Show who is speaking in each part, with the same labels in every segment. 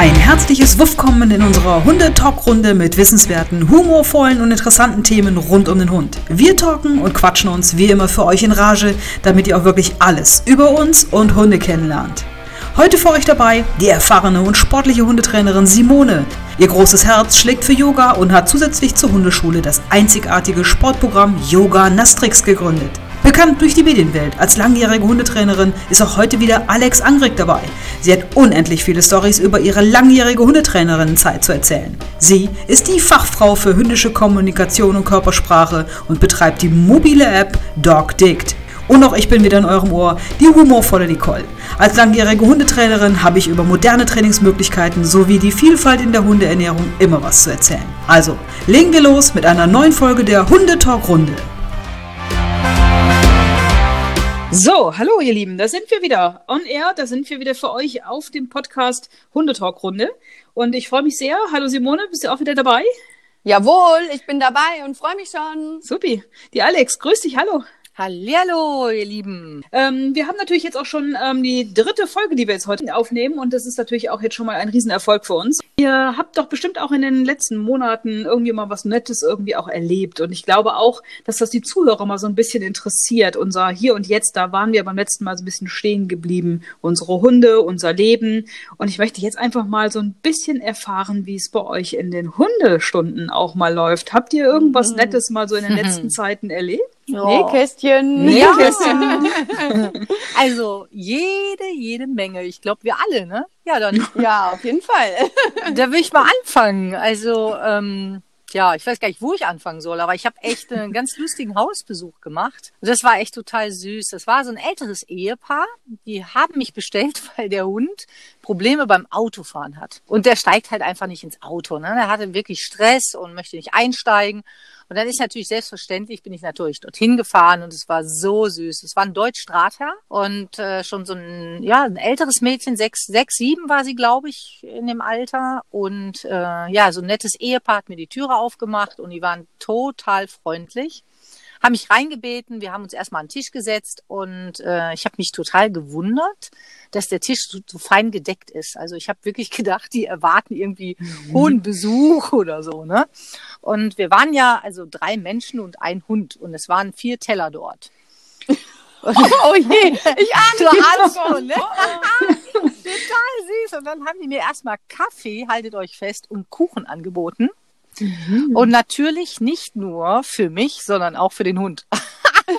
Speaker 1: Ein herzliches Wuffkommen in unserer Hunde-Talk-Runde mit wissenswerten, humorvollen und interessanten Themen rund um den Hund. Wir talken und quatschen uns wie immer für euch in Rage, damit ihr auch wirklich alles über uns und Hunde kennenlernt. Heute für euch dabei die erfahrene und sportliche Hundetrainerin Simone. Ihr großes Herz schlägt für Yoga und hat zusätzlich zur Hundeschule das einzigartige Sportprogramm Yoga Nastrix gegründet. Bekannt durch die Medienwelt als langjährige Hundetrainerin ist auch heute wieder Alex Angrig dabei. Sie hat unendlich viele Stories über ihre langjährige Hundetrainerinnenzeit zu erzählen. Sie ist die Fachfrau für hündische Kommunikation und Körpersprache und betreibt die mobile App Dog Dict. Und auch ich bin wieder in eurem Ohr, die humorvolle Nicole. Als langjährige Hundetrainerin habe ich über moderne Trainingsmöglichkeiten sowie die Vielfalt in der Hundeernährung immer was zu erzählen. Also, legen wir los mit einer neuen Folge der Hundetalk-Runde. So, hallo ihr Lieben, da sind wir wieder on air, da sind wir wieder für euch auf dem Podcast Hundetalk-Runde. Und ich freue mich sehr. Hallo Simone, bist du auch wieder dabei?
Speaker 2: Jawohl, ich bin dabei und freue mich schon.
Speaker 1: Supi. Die Alex, grüß dich, hallo.
Speaker 3: Hallihallo, ihr Lieben.
Speaker 1: Ähm, wir haben natürlich jetzt auch schon ähm, die dritte Folge, die wir jetzt heute aufnehmen und das ist natürlich auch jetzt schon mal ein Riesenerfolg für uns. Ihr habt doch bestimmt auch in den letzten Monaten irgendwie mal was Nettes irgendwie auch erlebt und ich glaube auch, dass das die Zuhörer mal so ein bisschen interessiert. Unser Hier und Jetzt, da waren wir beim letzten Mal so ein bisschen stehen geblieben. Unsere Hunde, unser Leben und ich möchte jetzt einfach mal so ein bisschen erfahren, wie es bei euch in den Hundestunden auch mal läuft. Habt ihr irgendwas mhm. Nettes mal so in den letzten Zeiten erlebt?
Speaker 2: Ja. Nähkästchen.
Speaker 3: Nähkästchen. also jede, jede Menge. Ich glaube, wir alle, ne?
Speaker 2: Ja, dann. Ja, auf jeden Fall.
Speaker 3: da will ich mal anfangen. Also, ähm, ja, ich weiß gar nicht, wo ich anfangen soll, aber ich habe echt einen ganz lustigen Hausbesuch gemacht. Das war echt total süß. Das war so ein älteres Ehepaar. Die haben mich bestellt, weil der Hund Probleme beim Autofahren hat. Und der steigt halt einfach nicht ins Auto. Ne? Der hatte wirklich Stress und möchte nicht einsteigen. Und dann ist natürlich selbstverständlich, bin ich natürlich dorthin gefahren und es war so süß. Es war ein Deutsch-Strather und äh, schon so ein, ja, ein älteres Mädchen, sechs, sechs, sieben war sie, glaube ich, in dem Alter. Und äh, ja, so ein nettes Ehepaar hat mir die Türe aufgemacht und die waren total freundlich haben mich reingebeten, wir haben uns erstmal an den Tisch gesetzt und äh, ich habe mich total gewundert, dass der Tisch so, so fein gedeckt ist. Also ich habe wirklich gedacht, die erwarten irgendwie mhm. hohen Besuch oder so, ne? Und wir waren ja also drei Menschen und ein Hund und es waren vier Teller dort.
Speaker 2: Oh, oh je, ich ahne
Speaker 3: du ahnst schon, ne? Total süß. Und dann haben die mir erstmal Kaffee, haltet euch fest, und Kuchen angeboten. Mhm. Und natürlich nicht nur für mich, sondern auch für den Hund.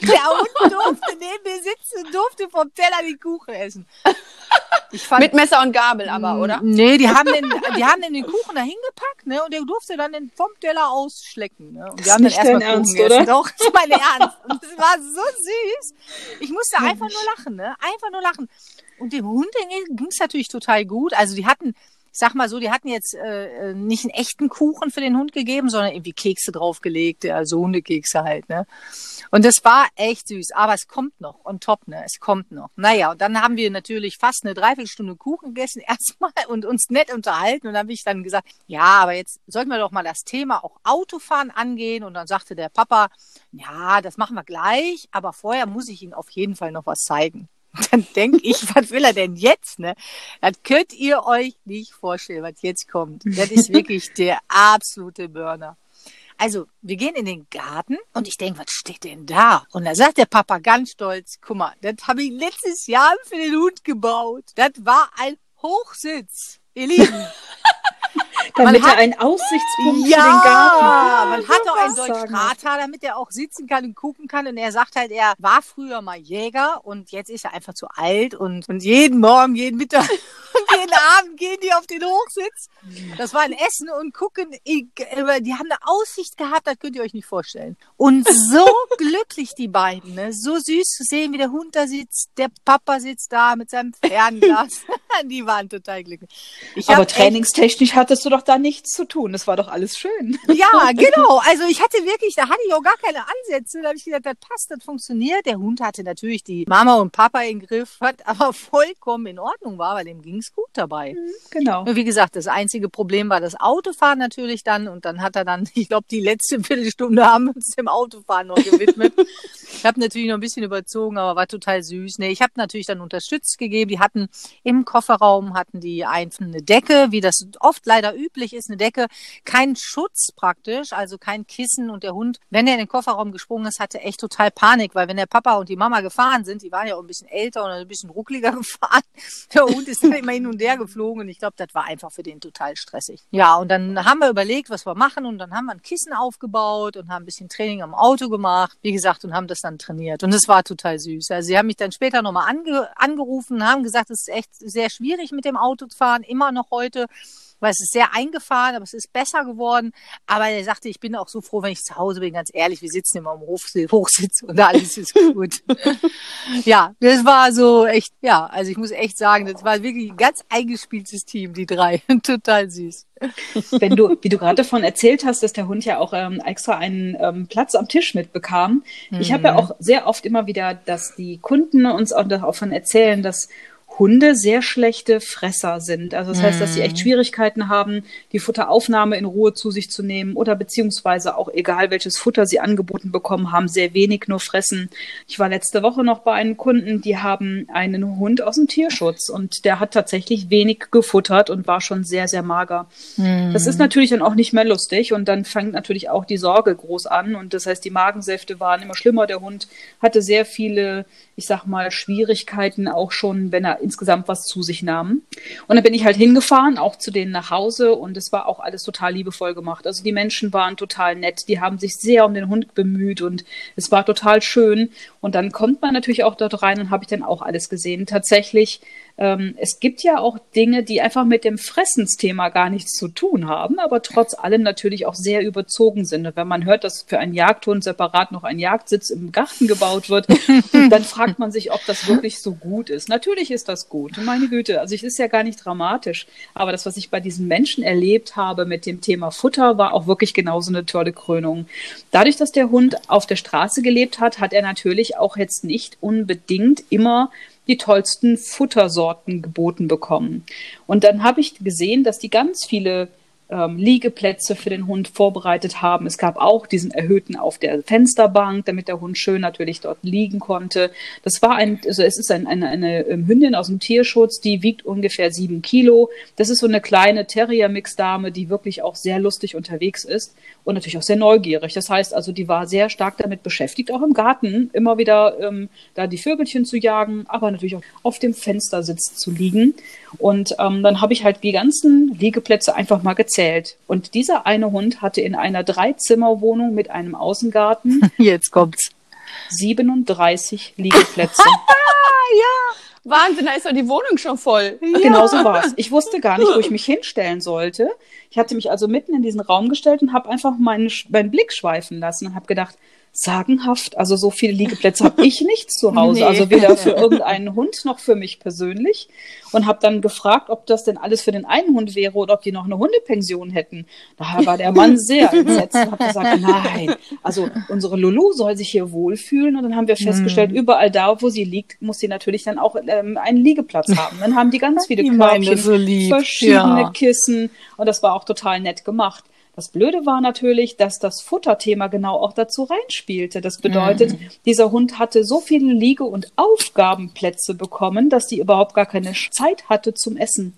Speaker 3: Der Hund durfte neben mir sitzen und durfte vom Teller den Kuchen essen.
Speaker 2: Fand, Mit Messer und Gabel aber, oder?
Speaker 3: Nee, die haben den, die haben den, den Kuchen da hingepackt, ne? Und der durfte dann den vom Teller ausschlecken. Ne? Und
Speaker 1: wir haben dann erstmal Ernst, Kuchen oder?
Speaker 3: Doch, das ist mein Ernst. Und es war so süß. Ich musste einfach nur lachen, ne? Einfach nur lachen. Und dem Hund ging es natürlich total gut. Also die hatten, ich sag mal so, die hatten jetzt äh, äh, nicht einen echten Kuchen für den Hund gegeben, sondern irgendwie Kekse draufgelegt, also Hundekekse halt, ne? Und das war echt süß, aber es kommt noch on top, ne? Es kommt noch. Naja, und dann haben wir natürlich fast eine Dreiviertelstunde Kuchen gegessen erstmal und uns nett unterhalten und dann habe ich dann gesagt, ja, aber jetzt sollten wir doch mal das Thema auch Autofahren angehen und dann sagte der Papa, ja, das machen wir gleich, aber vorher muss ich Ihnen auf jeden Fall noch was zeigen. dann denke ich, was will er denn jetzt, ne? Das könnt ihr euch nicht vorstellen, was jetzt kommt. Das ist wirklich der absolute Burner. Also, wir gehen in den Garten und ich denke, was steht denn da? Und da sagt der Papa ganz stolz, guck mal, das habe ich letztes Jahr für den Hund gebaut. Das war ein Hochsitz. Ihr Lieben.
Speaker 1: damit hat, er einen Aussichtspunkt
Speaker 3: ja,
Speaker 1: für den Garten
Speaker 3: hat. man hat auch einen Deutschstrater, damit er auch sitzen kann und gucken kann. Und er sagt halt, er war früher mal Jäger und jetzt ist er einfach zu alt und, und jeden Morgen, jeden Mittag jeden Abend gehen die auf den Hochsitz. Das war ein Essen und gucken. Die haben eine Aussicht gehabt, das könnt ihr euch nicht vorstellen. Und so glücklich die beiden, ne? so süß zu sehen, wie der Hund da sitzt, der Papa sitzt da mit seinem Fernglas. die waren total glücklich.
Speaker 1: Ich Aber trainingstechnisch hattest du doch da nichts zu tun. Das war doch alles schön.
Speaker 3: Ja, genau. Also ich hatte wirklich, da hatte ich auch gar keine Ansätze. Da habe ich gedacht, das passt, das funktioniert. Der Hund hatte natürlich die Mama und Papa im Griff, was aber vollkommen in Ordnung war, weil dem ging es gut dabei.
Speaker 1: Genau.
Speaker 3: Und wie gesagt, das einzige Problem war das Autofahren natürlich dann. Und dann hat er dann, ich glaube, die letzte Viertelstunde haben wir uns dem Autofahren noch gewidmet. ich habe natürlich noch ein bisschen überzogen, aber war total süß. Nee, ich habe natürlich dann unterstützt gegeben. Die hatten im Kofferraum hatten die einfach eine Decke, wie das oft leider üblich ist, eine Decke, kein Schutz praktisch, also kein Kissen. Und der Hund, wenn er in den Kofferraum gesprungen ist, hatte echt total Panik, weil wenn der Papa und die Mama gefahren sind, die waren ja auch ein bisschen älter und ein bisschen ruckliger gefahren. Der Hund ist dann immer hin und her geflogen und ich glaube, das war einfach für den total stressig. Ja, und dann haben wir überlegt, was wir machen und dann haben wir ein Kissen aufgebaut und haben ein bisschen Training am Auto gemacht, wie gesagt, und haben das dann trainiert. Und es war total süß. Also sie haben mich dann später nochmal ange angerufen, haben gesagt, es ist echt sehr schwierig mit dem Auto zu fahren, immer noch heute weil es ist sehr eingefahren, aber es ist besser geworden. Aber er sagte, ich bin auch so froh, wenn ich zu Hause bin, ganz ehrlich, wir sitzen immer im Hochsitz und alles ist gut. ja, das war so echt, ja, also ich muss echt sagen, das war wirklich ein ganz eingespieltes Team, die drei. Total süß.
Speaker 1: Wenn du, wie du gerade davon erzählt hast, dass der Hund ja auch ähm, extra einen ähm, Platz am Tisch mitbekam. Mhm. Ich habe ja auch sehr oft immer wieder, dass die Kunden uns auch davon erzählen, dass Hunde sehr schlechte Fresser sind. Also das heißt, dass sie echt mhm. Schwierigkeiten haben, die Futteraufnahme in Ruhe zu sich zu nehmen oder beziehungsweise auch egal welches Futter sie angeboten bekommen haben, sehr wenig nur fressen. Ich war letzte Woche noch bei einem Kunden, die haben einen Hund aus dem Tierschutz und der hat tatsächlich wenig gefuttert und war schon sehr, sehr mager. Mhm. Das ist natürlich dann auch nicht mehr lustig und dann fängt natürlich auch die Sorge groß an und das heißt, die Magensäfte waren immer schlimmer. Der Hund hatte sehr viele, ich sag mal, Schwierigkeiten auch schon, wenn er insgesamt was zu sich nahmen. Und dann bin ich halt hingefahren, auch zu denen nach Hause und es war auch alles total liebevoll gemacht. Also die Menschen waren total nett, die haben sich sehr um den Hund bemüht und es war total schön. Und dann kommt man natürlich auch dort rein und habe ich dann auch alles gesehen. Tatsächlich ähm, es gibt ja auch Dinge, die einfach mit dem Fressensthema gar nichts zu tun haben, aber trotz allem natürlich auch sehr überzogen sind. Und wenn man hört, dass für einen Jagdhund separat noch ein Jagdsitz im Garten gebaut wird, dann fragt man sich, ob das wirklich so gut ist. Natürlich ist das gut. Meine Güte, also es ist ja gar nicht dramatisch. Aber das, was ich bei diesen Menschen erlebt habe mit dem Thema Futter, war auch wirklich genauso eine tolle Krönung. Dadurch, dass der Hund auf der Straße gelebt hat, hat er natürlich auch jetzt nicht unbedingt immer die tollsten Futtersorten geboten bekommen. Und dann habe ich gesehen, dass die ganz viele ähm, Liegeplätze für den Hund vorbereitet haben. Es gab auch diesen erhöhten auf der Fensterbank, damit der Hund schön natürlich dort liegen konnte. Das war ein, also es ist ein, eine, eine ähm, Hündin aus dem Tierschutz, die wiegt ungefähr sieben Kilo. Das ist so eine kleine Terrier-Mix-Dame, die wirklich auch sehr lustig unterwegs ist und natürlich auch sehr neugierig. Das heißt also, die war sehr stark damit beschäftigt, auch im Garten immer wieder ähm, da die Vögelchen zu jagen, aber natürlich auch auf dem Fenstersitz zu liegen. Und ähm, dann habe ich halt die ganzen Liegeplätze einfach mal gezählt. Und dieser eine Hund hatte in einer Dreizimmerwohnung mit einem Außengarten.
Speaker 3: Jetzt kommt's.
Speaker 1: 37 Liegeplätze.
Speaker 2: ja. Wahnsinn, da ist doch die Wohnung schon voll.
Speaker 1: Ja. Genau so war es. Ich wusste gar nicht, wo ich mich hinstellen sollte. Ich hatte mich also mitten in diesen Raum gestellt und habe einfach meinen, meinen Blick schweifen lassen und habe gedacht, sagenhaft. Also so viele Liegeplätze habe ich nicht zu Hause. Nee. Also weder für irgendeinen Hund noch für mich persönlich. Und habe dann gefragt, ob das denn alles für den einen Hund wäre oder ob die noch eine Hundepension hätten. Daher war der Mann sehr entsetzt und hat gesagt, nein, also unsere Lulu soll sich hier wohlfühlen. Und dann haben wir festgestellt, mm. überall da, wo sie liegt, muss sie natürlich dann auch ähm, einen Liegeplatz haben. Dann haben die ganz viele Körbchen, so verschiedene ja. Kissen. Und das war auch total nett gemacht. Das Blöde war natürlich, dass das Futterthema genau auch dazu reinspielte. Das bedeutet, mhm. dieser Hund hatte so viele Liege- und Aufgabenplätze bekommen, dass sie überhaupt gar keine Zeit hatte zum Essen.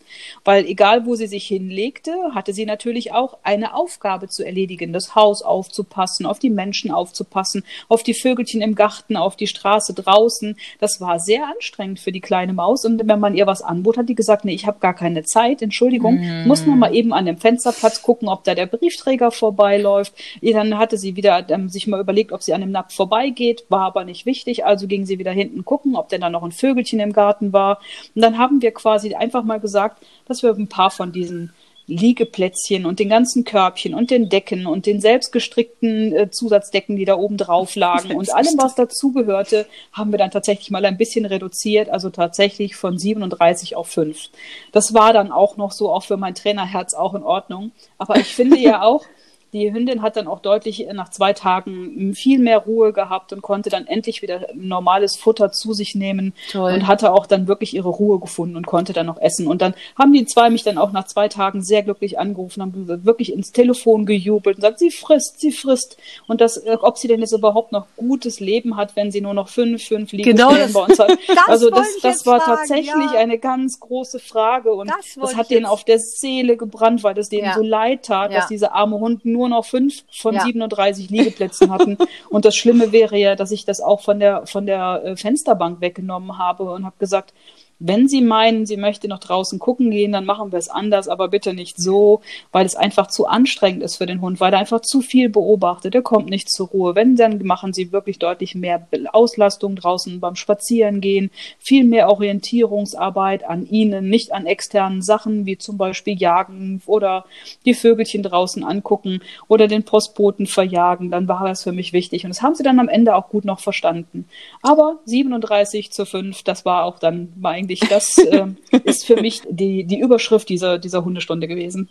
Speaker 1: Weil egal, wo sie sich hinlegte, hatte sie natürlich auch eine Aufgabe zu erledigen, das Haus aufzupassen, auf die Menschen aufzupassen, auf die Vögelchen im Garten, auf die Straße draußen. Das war sehr anstrengend für die kleine Maus. Und wenn man ihr was anbot, hat die gesagt, nee, ich habe gar keine Zeit, Entschuldigung, mhm. muss man mal eben an dem Fensterplatz gucken, ob da der Briefträger vorbeiläuft. Dann hatte sie wieder ähm, sich mal überlegt, ob sie an dem Napf vorbeigeht, war aber nicht wichtig, also ging sie wieder hinten gucken, ob denn da noch ein Vögelchen im Garten war. Und dann haben wir quasi einfach mal gesagt, dass wir ein paar von diesen Liegeplätzchen und den ganzen Körbchen und den Decken und den selbstgestrickten äh, Zusatzdecken, die da oben drauf lagen und allem, was dazugehörte, haben wir dann tatsächlich mal ein bisschen reduziert, also tatsächlich von 37 auf 5. Das war dann auch noch so, auch für mein Trainerherz auch in Ordnung. Aber ich finde ja auch, Die Hündin hat dann auch deutlich nach zwei Tagen viel mehr Ruhe gehabt und konnte dann endlich wieder normales Futter zu sich nehmen
Speaker 3: Toll.
Speaker 1: und hatte auch dann wirklich ihre Ruhe gefunden und konnte dann noch essen. Und dann haben die zwei mich dann auch nach zwei Tagen sehr glücklich angerufen, haben wirklich ins Telefon gejubelt und sagt, sie frisst, sie frisst. Und das, äh, ob sie denn jetzt überhaupt noch gutes Leben hat, wenn sie nur noch fünf, fünf
Speaker 3: Genau
Speaker 1: Liegestellen
Speaker 3: das-
Speaker 1: bei uns hat.
Speaker 3: Das
Speaker 1: also das, das war
Speaker 3: fragen,
Speaker 1: tatsächlich
Speaker 3: ja.
Speaker 1: eine ganz große Frage und
Speaker 3: Das
Speaker 1: das, hat denen auf der Seele gebrannt, weil das denen
Speaker 3: Ja.
Speaker 1: so leid tat,
Speaker 3: Ja.
Speaker 1: dass dieser arme Hund nur noch fünf von
Speaker 3: Ja.
Speaker 1: 37 Liegeplätzen hatten. und das Schlimme wäre ja, dass ich das auch von der von der äh, Fensterbank weggenommen habe und habe gesagt, wenn Sie meinen, sie möchte noch draußen gucken gehen, dann machen wir es anders, aber bitte nicht so, weil es einfach zu anstrengend ist für den Hund, weil er einfach zu viel beobachtet. Er kommt nicht zur Ruhe. Wenn, dann machen Sie wirklich deutlich mehr Auslastung draußen beim Spazierengehen, viel mehr Orientierungsarbeit an Ihnen, nicht an externen Sachen, wie zum Beispiel Jagen oder die Vögelchen draußen angucken oder den Postboten verjagen. Dann war das für mich wichtig. Und das haben Sie dann am Ende auch gut noch verstanden. Aber 37 zu 5, das war auch dann war eigentlich, das äh, ist für mich die, die Überschrift dieser, dieser Hundestunde gewesen.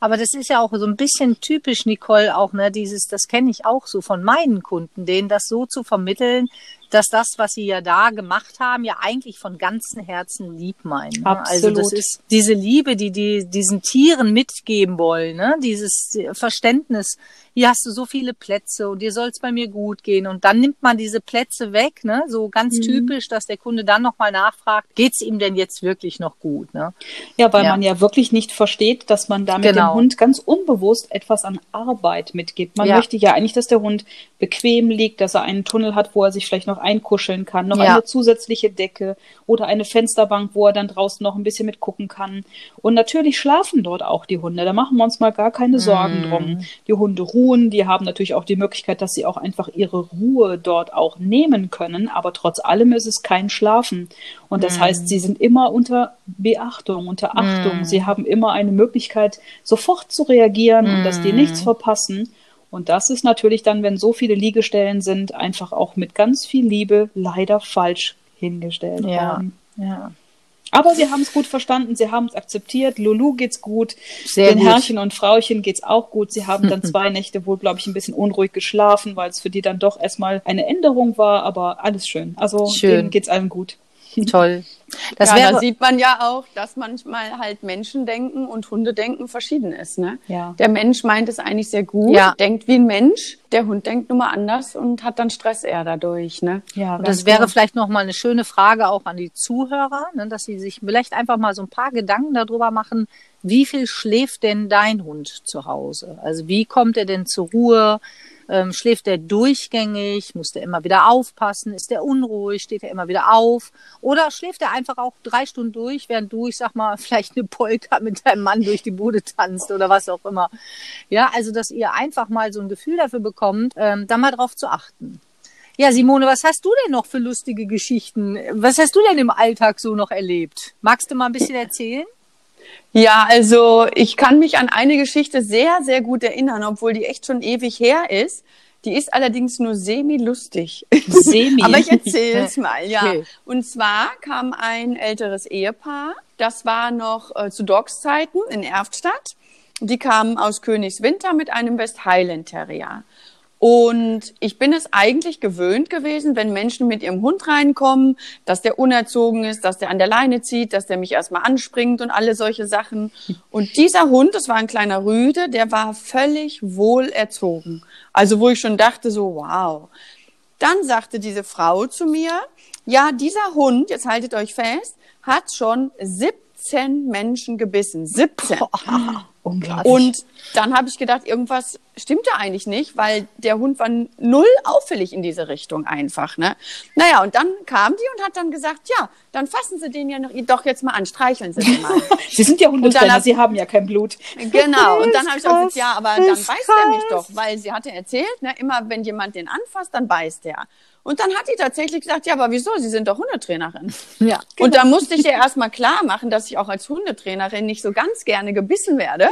Speaker 3: Aber das ist ja auch so ein bisschen typisch, Nicole, auch, ne, dieses, das kenne ich auch so von meinen Kunden, denen das so zu vermitteln, dass das, was sie ja da gemacht haben, ja eigentlich von ganzem Herzen lieb meinen. Ne? Also das
Speaker 1: Absolut.
Speaker 3: ist diese Liebe, die die diesen Tieren mitgeben wollen, ne? dieses Verständnis. Hier hast du so viele Plätze und dir soll es bei mir gut gehen. Und dann nimmt man diese Plätze weg, ne? so ganz typisch, dass der Kunde dann nochmal nachfragt, geht's ihm denn jetzt wirklich noch gut? Ne?
Speaker 1: Ja, weil
Speaker 3: Ja.
Speaker 1: man ja wirklich nicht versteht, dass man damit
Speaker 3: Genau.
Speaker 1: dem Hund ganz unbewusst etwas an Arbeit mitgibt. Man
Speaker 3: Ja.
Speaker 1: möchte ja eigentlich, dass der Hund bequem liegt, dass er einen Tunnel hat, wo er sich vielleicht noch einkuscheln kann, noch
Speaker 3: Ja.
Speaker 1: eine zusätzliche Decke oder eine Fensterbank, wo er dann draußen noch ein bisschen mitgucken kann. Und natürlich schlafen dort auch die Hunde. Da machen wir uns mal gar keine Sorgen
Speaker 3: Mhm.
Speaker 1: drum. Die Hunde ruhen, die haben natürlich auch die Möglichkeit, dass sie auch einfach ihre Ruhe dort auch nehmen können. Aber trotz allem ist es kein Schlafen. Und das heißt, sie sind immer unter Beachtung, unter Achtung.
Speaker 3: Mhm.
Speaker 1: Sie haben immer eine Möglichkeit, sofort zu reagieren und dass die
Speaker 3: Mhm.
Speaker 1: nichts verpassen. Und das ist natürlich dann, wenn so viele Liegestellen sind, einfach auch mit ganz viel Liebe leider falsch hingestellt
Speaker 3: Ja.
Speaker 1: worden.
Speaker 3: Ja.
Speaker 1: Aber sie haben es gut verstanden, sie haben es akzeptiert. Lulu geht's gut,
Speaker 3: Sehr
Speaker 1: den
Speaker 3: gut.
Speaker 1: Herrchen und Frauchen geht's auch gut. Sie haben dann zwei Nächte wohl, glaube ich, ein bisschen unruhig geschlafen, weil es für die dann doch erstmal eine Änderung war, aber alles schön. Also
Speaker 3: Schön.
Speaker 1: denen geht's allen gut.
Speaker 3: Toll. Das
Speaker 2: ja,
Speaker 3: wäre
Speaker 2: da sieht man ja auch, dass manchmal halt Menschendenken und Hundedenken verschieden ist. Ne?
Speaker 1: Ja.
Speaker 2: Der Mensch meint es eigentlich sehr gut,
Speaker 3: Ja.
Speaker 2: denkt wie ein Mensch. Der Hund denkt nun mal anders und hat dann Stress eher dadurch. Ne?
Speaker 1: Ja,
Speaker 3: Und das wäre
Speaker 1: genau.
Speaker 3: vielleicht noch mal eine schöne Frage auch an die Zuhörer, ne, dass sie sich vielleicht einfach mal so ein paar Gedanken darüber machen, wie viel schläft denn dein Hund zu Hause? Also wie kommt er denn zur Ruhe? Ähm, schläft er durchgängig? Muss der immer wieder aufpassen? Ist er unruhig? Steht er immer wieder auf? Oder schläft er einfach auch drei Stunden durch, während du, ich sag mal, vielleicht eine Polka mit deinem Mann durch die Bude tanzt oder was auch immer? Ja, also dass ihr einfach mal so ein Gefühl dafür bekommt, ähm, da mal drauf zu achten. Ja, Simone, was hast du denn noch für lustige Geschichten? Was hast du denn im Alltag so noch erlebt? Magst du mal ein bisschen erzählen?
Speaker 2: Ja, also ich kann mich an eine Geschichte sehr, sehr gut erinnern, obwohl die echt schon ewig her ist. Die ist allerdings nur semi-lustig.
Speaker 1: Semi.
Speaker 2: Aber ich erzähle es mal, ja.
Speaker 3: Okay.
Speaker 2: Und zwar kam ein älteres Ehepaar, das war noch äh, zu Dogs-Zeiten in Erftstadt. Die kamen aus Königswinter mit einem West Highland Terrier. Und ich bin es eigentlich gewöhnt gewesen, wenn Menschen mit ihrem Hund reinkommen, dass der unerzogen ist, dass der an der Leine zieht, dass der mich erstmal anspringt und alle solche Sachen. Und dieser Hund, das war ein kleiner Rüde, der war völlig wohlerzogen. Also wo ich schon dachte so, wow. Dann sagte diese Frau zu mir, ja, dieser Hund, jetzt haltet euch fest, hat schon 17 Menschen gebissen. 17.
Speaker 1: Unglaublich.
Speaker 2: Und dann habe ich gedacht, irgendwas stimmt da eigentlich nicht, weil der Hund war null auffällig in diese Richtung einfach. Ne? Naja, und dann kam die und hat dann gesagt, ja, dann fassen Sie den ja noch, doch jetzt mal an, streicheln Sie den mal.
Speaker 1: Sie sind ja Hundetrainer,
Speaker 2: hab-
Speaker 1: Sie haben ja kein Blut.
Speaker 2: Genau, und dann habe ich auch gesagt, ja, aber dann beißt er mich doch, weil sie hatte erzählt, ne, immer wenn jemand den anfasst, dann beißt er. Und dann hat die tatsächlich gesagt, ja, aber wieso? Sie sind doch Hundetrainerin.
Speaker 3: Ja.
Speaker 2: Und da musste ich ihr erstmal klar machen, dass ich auch als Hundetrainerin nicht so ganz gerne gebissen werde.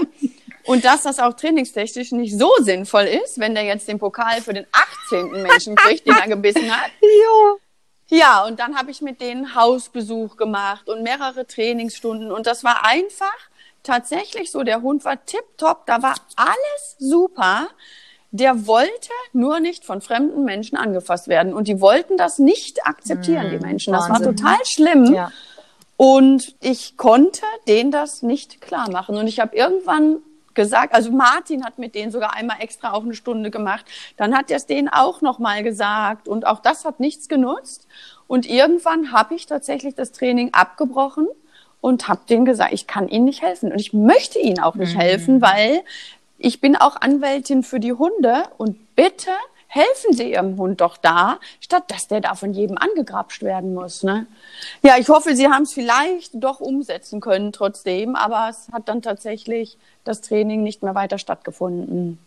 Speaker 2: Und dass das auch trainingstechnisch nicht so sinnvoll ist, wenn der jetzt den Pokal für den 18. Menschen kriegt, den er gebissen hat. Ja, und dann habe ich mit denen Hausbesuch gemacht und mehrere Trainingsstunden. Und das war einfach tatsächlich so, der Hund war tipptopp, da war alles super. Der wollte nur nicht von fremden Menschen angefasst werden. Und die wollten das nicht akzeptieren, die Menschen. Das war
Speaker 3: Wahnsinn.
Speaker 2: total schlimm.
Speaker 3: Ja.
Speaker 2: Und ich konnte denen das nicht klar machen. Und ich habe irgendwann gesagt, also Martin hat mit denen sogar einmal extra auch eine Stunde gemacht. Dann hat er es denen auch nochmal gesagt. Und auch das hat nichts genutzt. Und irgendwann habe ich tatsächlich das Training abgebrochen und habe denen gesagt, ich kann ihnen nicht helfen. Und ich möchte ihnen auch nicht helfen, weil ich bin auch Anwältin für die Hunde. Und bitte helfen Sie Ihrem Hund doch da, statt dass der da von jedem angegrapscht werden muss. Ne? Ja, ich hoffe, Sie haben es vielleicht doch umsetzen können trotzdem, aber es hat dann tatsächlich das Training nicht mehr weiter stattgefunden.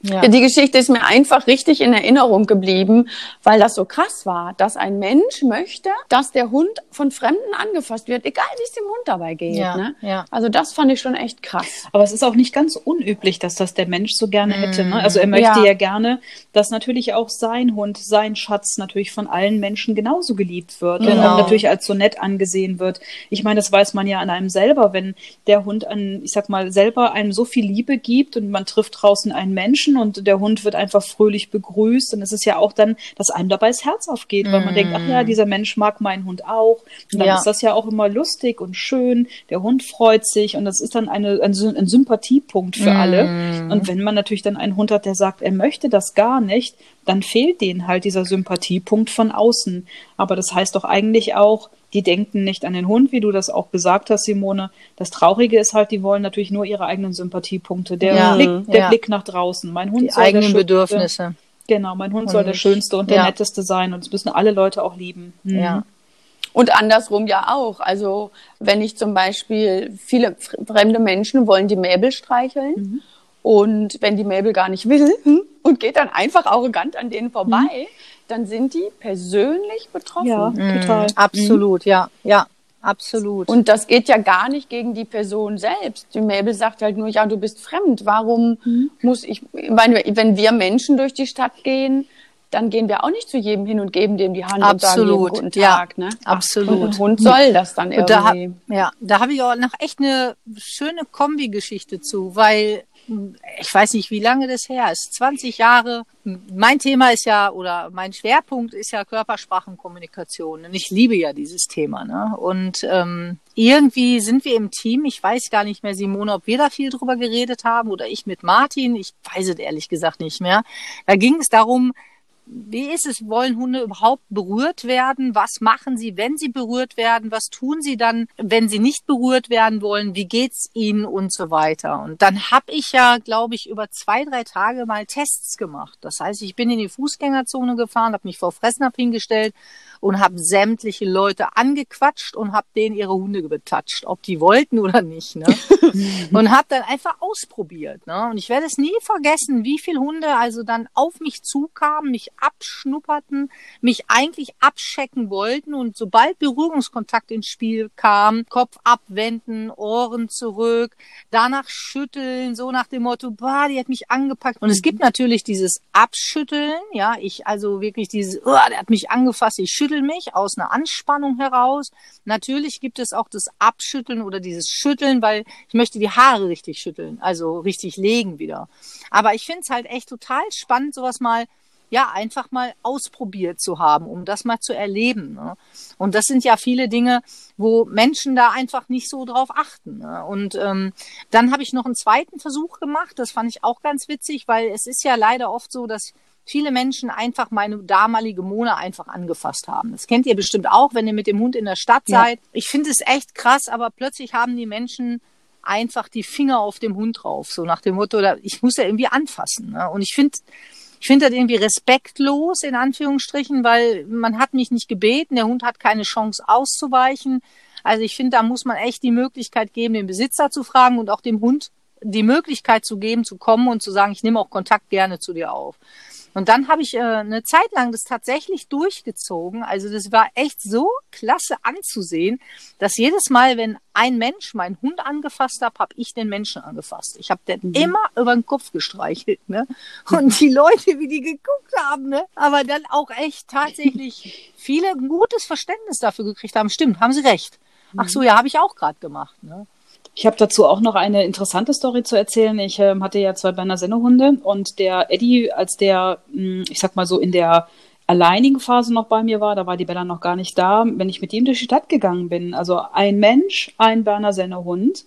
Speaker 3: Ja.
Speaker 2: Die Geschichte ist mir einfach richtig in Erinnerung geblieben, weil das so krass war, dass ein Mensch möchte, dass der Hund von Fremden angefasst wird, egal wie es dem Hund dabei geht.
Speaker 3: Ja,
Speaker 2: ne?
Speaker 3: ja.
Speaker 2: Also das fand ich schon echt krass.
Speaker 1: Aber es ist auch nicht ganz unüblich, dass das der Mensch so gerne hätte. Ne? Also er möchte
Speaker 2: Ja.
Speaker 1: ja. gerne, dass natürlich auch sein Hund, sein Schatz natürlich von allen Menschen genauso geliebt wird und
Speaker 3: Genau.
Speaker 1: auch natürlich als so nett angesehen wird. Ich meine, das weiß man ja an einem selber, wenn der Hund an, ich sag mal, selber einem so viel Liebe gibt und man trifft draußen einen Menschen und der Hund wird einfach fröhlich begrüßt, ist es ja auch dann, dass einem dabei das Herz aufgeht, weil man denkt, ach ja, dieser Mensch mag meinen Hund auch. Und dann
Speaker 3: Ja.
Speaker 1: ist das ja auch immer lustig und schön. Der Hund freut sich und das ist dann eine, ein, ein Sympathiepunkt für alle. Und wenn man natürlich dann einen Hund hat, der sagt, er möchte das gar nicht, dann fehlt denen halt dieser Sympathiepunkt von außen. Aber das heißt doch eigentlich auch, die denken nicht an den Hund, wie du das auch gesagt hast, Simone. Das Traurige ist halt, die wollen natürlich nur ihre eigenen Sympathiepunkte. Der,
Speaker 3: Ja,
Speaker 1: Blick, der
Speaker 3: ja.
Speaker 1: Blick nach draußen. Mein Hund
Speaker 3: Die
Speaker 1: soll der
Speaker 3: eigenen
Speaker 1: Schönste-
Speaker 3: Bedürfnisse.
Speaker 1: Genau, mein Hund soll der Schönste und der
Speaker 3: ja.
Speaker 1: Netteste sein und das müssen alle Leute auch lieben. Mhm.
Speaker 3: Ja.
Speaker 2: Und andersrum ja auch. Also wenn ich zum Beispiel, viele fr- fremde Menschen wollen die Mäbel streicheln
Speaker 3: Mhm.
Speaker 2: und wenn die Mäbel gar nicht will hm, und geht dann einfach arrogant an denen vorbei,
Speaker 3: Mhm.
Speaker 2: Dann sind die persönlich betroffen.
Speaker 1: Ja, total.
Speaker 3: Absolut, ja, ja, absolut.
Speaker 2: Und das geht ja gar nicht gegen die Person selbst. Die Mäbel sagt halt nur, ja, du bist fremd. Warum
Speaker 3: Mhm.
Speaker 2: muss ich, ich meine, wenn wir Menschen durch die Stadt gehen, dann gehen wir auch nicht zu jedem hin und geben dem die Hand und sagen
Speaker 3: Absolut,
Speaker 2: guten
Speaker 3: ja,
Speaker 2: Tag. Ne?
Speaker 3: absolut.
Speaker 2: Und ein Hund soll das dann
Speaker 3: Und da,
Speaker 2: irgendwie.
Speaker 3: ja, da habe ich auch noch echt eine schöne Kombi-Geschichte zu, weil ich weiß nicht, wie lange das her ist. 20 Jahre. Mein Thema ist ja, oder mein Schwerpunkt ist ja Körpersprachenkommunikation. Und ich liebe ja dieses Thema. Ne? Und ähm, irgendwie sind wir im Team. Ich weiß gar nicht mehr, Simone, ob wir da viel drüber geredet haben oder ich mit Martin. Ich weiß es ehrlich gesagt nicht mehr. Da ging es darum, wie ist es, wollen Hunde überhaupt berührt werden? Was machen sie, wenn sie berührt werden? Was tun sie dann, wenn sie nicht berührt werden wollen? Wie geht's ihnen und so weiter? Und dann habe ich ja, glaube ich, über zwei, drei Tage mal Tests gemacht. Das heißt, ich bin in die Fußgängerzone gefahren, habe mich vor Fressnapf hingestellt und habe sämtliche Leute angequatscht und habe denen ihre Hunde betatscht, ob die wollten oder nicht. Ne? und habe dann einfach ausprobiert. Ne? Und ich werde es nie vergessen, wie viele Hunde also dann auf mich zukamen, mich abschnupperten, mich eigentlich abschecken wollten und sobald Berührungskontakt ins Spiel kam, Kopf abwenden, Ohren zurück, danach schütteln, so nach dem Motto, bah, die hat mich angepackt. Und es gibt natürlich dieses Abschütteln, ja, ich also wirklich dieses, oh, der hat mich angefasst, ich schüttel mich aus einer Anspannung heraus. Natürlich gibt es auch das Abschütteln oder dieses Schütteln, weil ich möchte die Haare richtig schütteln, also richtig legen wieder. Aber ich finde es halt echt total spannend, sowas mal ja, einfach mal ausprobiert zu haben, um das mal zu erleben. Ne? Und das sind ja viele Dinge, wo Menschen da einfach nicht so drauf achten. Ne? Und ähm, dann habe ich noch einen zweiten Versuch gemacht. Das fand ich auch ganz witzig, weil es ist ja leider oft so, dass viele Menschen einfach meine damalige Mona einfach angefasst haben. Das kennt ihr bestimmt auch, wenn ihr mit dem Hund in der Stadt
Speaker 1: Ja.
Speaker 3: seid. Ich finde es echt krass, aber plötzlich haben die Menschen einfach die Finger auf dem Hund drauf, so nach dem Motto, da- ich muss ja irgendwie anfassen. Ne? Und ich finde, ich finde das irgendwie respektlos, in Anführungsstrichen, weil man hat mich nicht gebeten, der Hund hat keine Chance auszuweichen. Also ich finde, da muss man echt die Möglichkeit geben, den Besitzer zu fragen und auch dem Hund die Möglichkeit zu geben, zu kommen und zu sagen, ich nehme auch Kontakt gerne zu dir auf. Und dann habe ich äh, eine Zeit lang das tatsächlich durchgezogen. Also das war echt so klasse anzusehen, dass jedes Mal, wenn ein Mensch meinen Hund angefasst hat, habe ich den Menschen angefasst. Ich habe den immer über den Kopf gestreichelt. Ne? Und die Leute, wie die geguckt haben, ne? aber dann auch echt tatsächlich viele ein gutes Verständnis dafür gekriegt haben. Stimmt, haben sie recht. Ach so, ja, habe ich auch gerade gemacht. Ne?
Speaker 1: Ich habe dazu auch noch eine interessante Story zu erzählen. Ich äh, hatte ja zwei Berner Sennehunde und der Eddie, als der, mh, hm, ich sag mal so, in der alleinigen Phase noch bei mir war, da war die Bella noch gar nicht da, wenn ich mit ihm durch die Stadt gegangen bin, also ein Mensch, ein Berner Sennehund,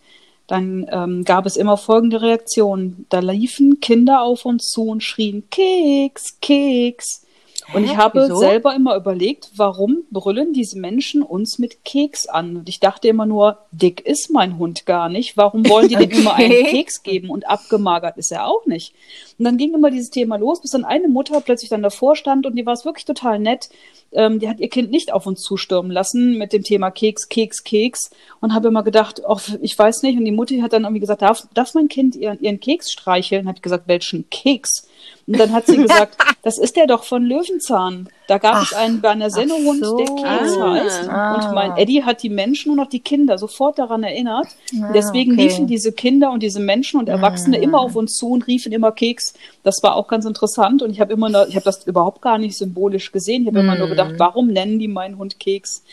Speaker 1: dann ähm, gab es immer folgende Reaktion. Da liefen Kinder auf uns zu und schrien Keks, Keks. Und ich habe Wieso? selber immer überlegt, warum brüllen diese Menschen uns mit Keks an? Und ich dachte immer nur, dick ist mein Hund gar nicht. Warum wollen die denn immer einen Keks geben? Und abgemagert ist er auch nicht. Und dann ging immer dieses Thema los, bis dann eine Mutter plötzlich dann davor stand und die war es wirklich total nett. Ähm, die hat ihr Kind nicht auf uns zustürmen lassen mit dem Thema Keks, Keks, Keks. Und habe immer gedacht, ach, ich weiß nicht. Und die Mutter hat dann irgendwie gesagt, darf, darf mein Kind ihren, ihren Keks streicheln? Habe ich gesagt, welchen Keks? Und dann hat sie gesagt, das ist der doch von Löwenzahn. Da gab ach, es einen Berner Sennehund, so. der Keks ah, heißt. Ah. Und mein Eddie hat die Menschen und auch die Kinder sofort daran erinnert. Ah, Deswegen okay. liefen diese Kinder und diese Menschen und Erwachsene ah. immer auf uns zu und riefen immer Keks. Das war auch ganz interessant. Und ich habe immer, noch, ich habe das überhaupt gar nicht symbolisch gesehen. Ich habe mm. immer nur mm. gedacht, warum nennen die meinen Hund Keks?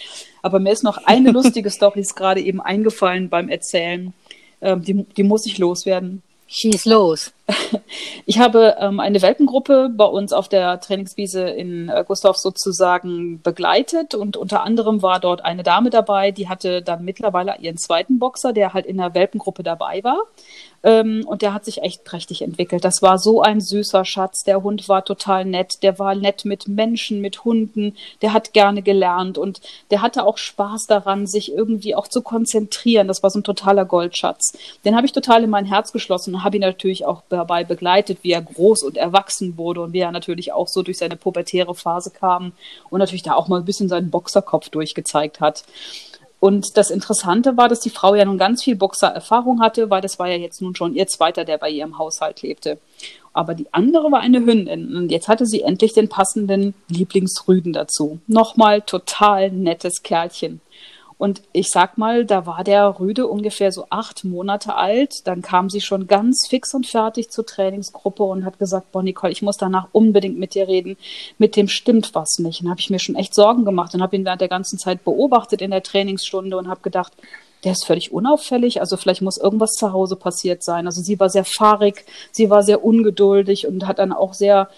Speaker 1: Aber mir ist noch eine lustige Story ist gerade eben eingefallen beim Erzählen. Ähm, die, die muss ich loswerden.
Speaker 3: Schieß los.
Speaker 1: Ich habe ähm, eine Welpengruppe bei uns auf der Trainingswiese in äh, Gustav sozusagen begleitet und unter anderem war dort eine Dame dabei, die hatte dann mittlerweile ihren zweiten Boxer, der halt in der Welpengruppe dabei war. Ähm, und der hat sich echt prächtig entwickelt. Das war so ein süßer Schatz. Der Hund war total nett. Der war nett mit Menschen, mit Hunden. Der hat gerne gelernt und der hatte auch Spaß daran, sich irgendwie auch zu konzentrieren. Das war so ein totaler Goldschatz. Den habe ich total in mein Herz geschlossen und habe ihn natürlich auch dabei begleitet, wie er groß und erwachsen wurde und wie er natürlich auch so durch seine pubertäre Phase kam und natürlich da auch mal ein bisschen seinen Boxerkopf durchgezeigt hat. Und das Interessante war, dass die Frau ja nun ganz viel Boxererfahrung hatte, weil das war ja jetzt nun schon ihr zweiter, der bei ihr im Haushalt lebte. Aber die andere war eine Hündin und jetzt hatte sie endlich den passenden Lieblingsrüden dazu. Nochmal total nettes Kerlchen. Und ich sag mal, da war der Rüde ungefähr so acht Monate alt. Dann kam sie schon ganz fix und fertig zur Trainingsgruppe und hat gesagt, boah, Nicole, ich muss danach unbedingt mit dir reden. Mit dem stimmt was nicht. Und habe ich mir schon echt Sorgen gemacht und habe ihn während der ganzen Zeit beobachtet in der Trainingsstunde und habe gedacht, der ist völlig unauffällig, also vielleicht muss irgendwas zu Hause passiert sein. Also sie war sehr fahrig, sie war sehr ungeduldig und hat dann auch sehr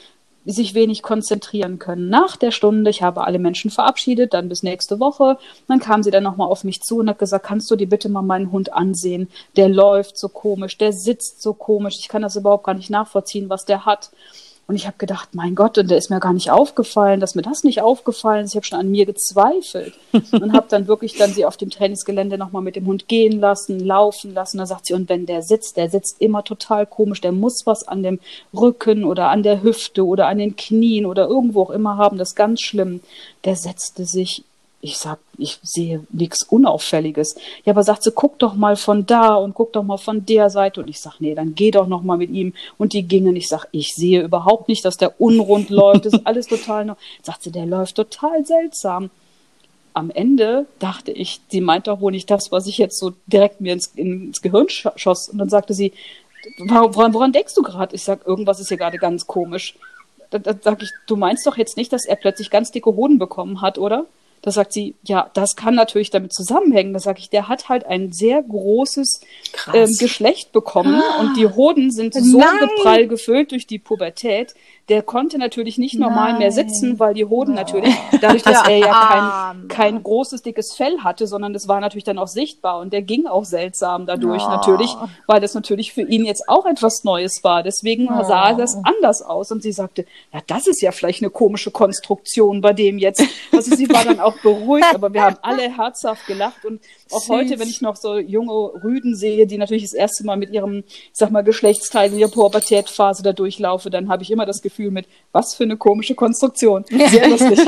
Speaker 1: sich wenig konzentrieren können. Nach der Stunde, ich habe alle Menschen verabschiedet, dann bis nächste Woche. Dann kam sie dann nochmal auf mich zu und hat gesagt, kannst du dir bitte mal meinen Hund ansehen? Der läuft so komisch, der sitzt so komisch, ich kann das überhaupt gar nicht nachvollziehen, was der hat. Und ich habe gedacht, mein Gott, und der ist mir gar nicht aufgefallen, dass mir das nicht aufgefallen ist. Ich habe schon an mir gezweifelt und habe dann wirklich dann sie auf dem Trainingsgelände nochmal mit dem Hund gehen lassen, laufen lassen. Da sagt sie, und wenn der sitzt, der sitzt immer total komisch, der muss was an dem Rücken oder an der Hüfte oder an den Knien oder irgendwo auch immer haben. Das ist ganz schlimm. Der setzte sich ich sag, ich sehe nichts Unauffälliges. Ja, aber sagt sie, guck doch mal von da und guck doch mal von der Seite. Und ich sag, nee, dann geh doch noch mal mit ihm. Und die gingen. Ich sag, ich sehe überhaupt nicht, dass der unrund läuft. Das ist alles total noch. Sagt sie, der läuft total seltsam. Am Ende dachte ich, sie meint doch wohl nicht das, was ich jetzt so direkt mir ins, ins Gehirn schoss. Und dann sagte sie, woran, woran denkst du gerade? Ich sag, irgendwas ist hier gerade ganz komisch. Da, da sag ich, du meinst doch jetzt nicht, dass er plötzlich ganz dicke Hoden bekommen hat, oder? Da sagt sie, ja, das kann natürlich damit zusammenhängen. Da sage ich, der hat halt ein sehr großes ähm, Geschlecht bekommen ah, und die Hoden sind so nein. geprall gefüllt durch die Pubertät, der konnte natürlich nicht normal Nein. mehr sitzen, weil die Hoden oh. natürlich, dadurch, dass er ja kein, kein großes, dickes Fell hatte, sondern das war natürlich dann auch sichtbar und der ging auch seltsam dadurch oh. natürlich, weil das natürlich für ihn jetzt auch etwas Neues war. Deswegen oh. sah das anders aus und sie sagte, ja, das ist ja vielleicht eine komische Konstruktion bei dem jetzt. Also sie war dann auch beruhigt, aber wir haben alle herzhaft gelacht und auch Süß. heute, wenn ich noch so junge Rüden sehe, die natürlich das erste Mal mit ihrem, ich sag mal, Geschlechtsteil in der Pubertätphase da durchlaufe, dann habe ich immer das Gefühl mit, was für eine komische Konstruktion. Sehr lustig.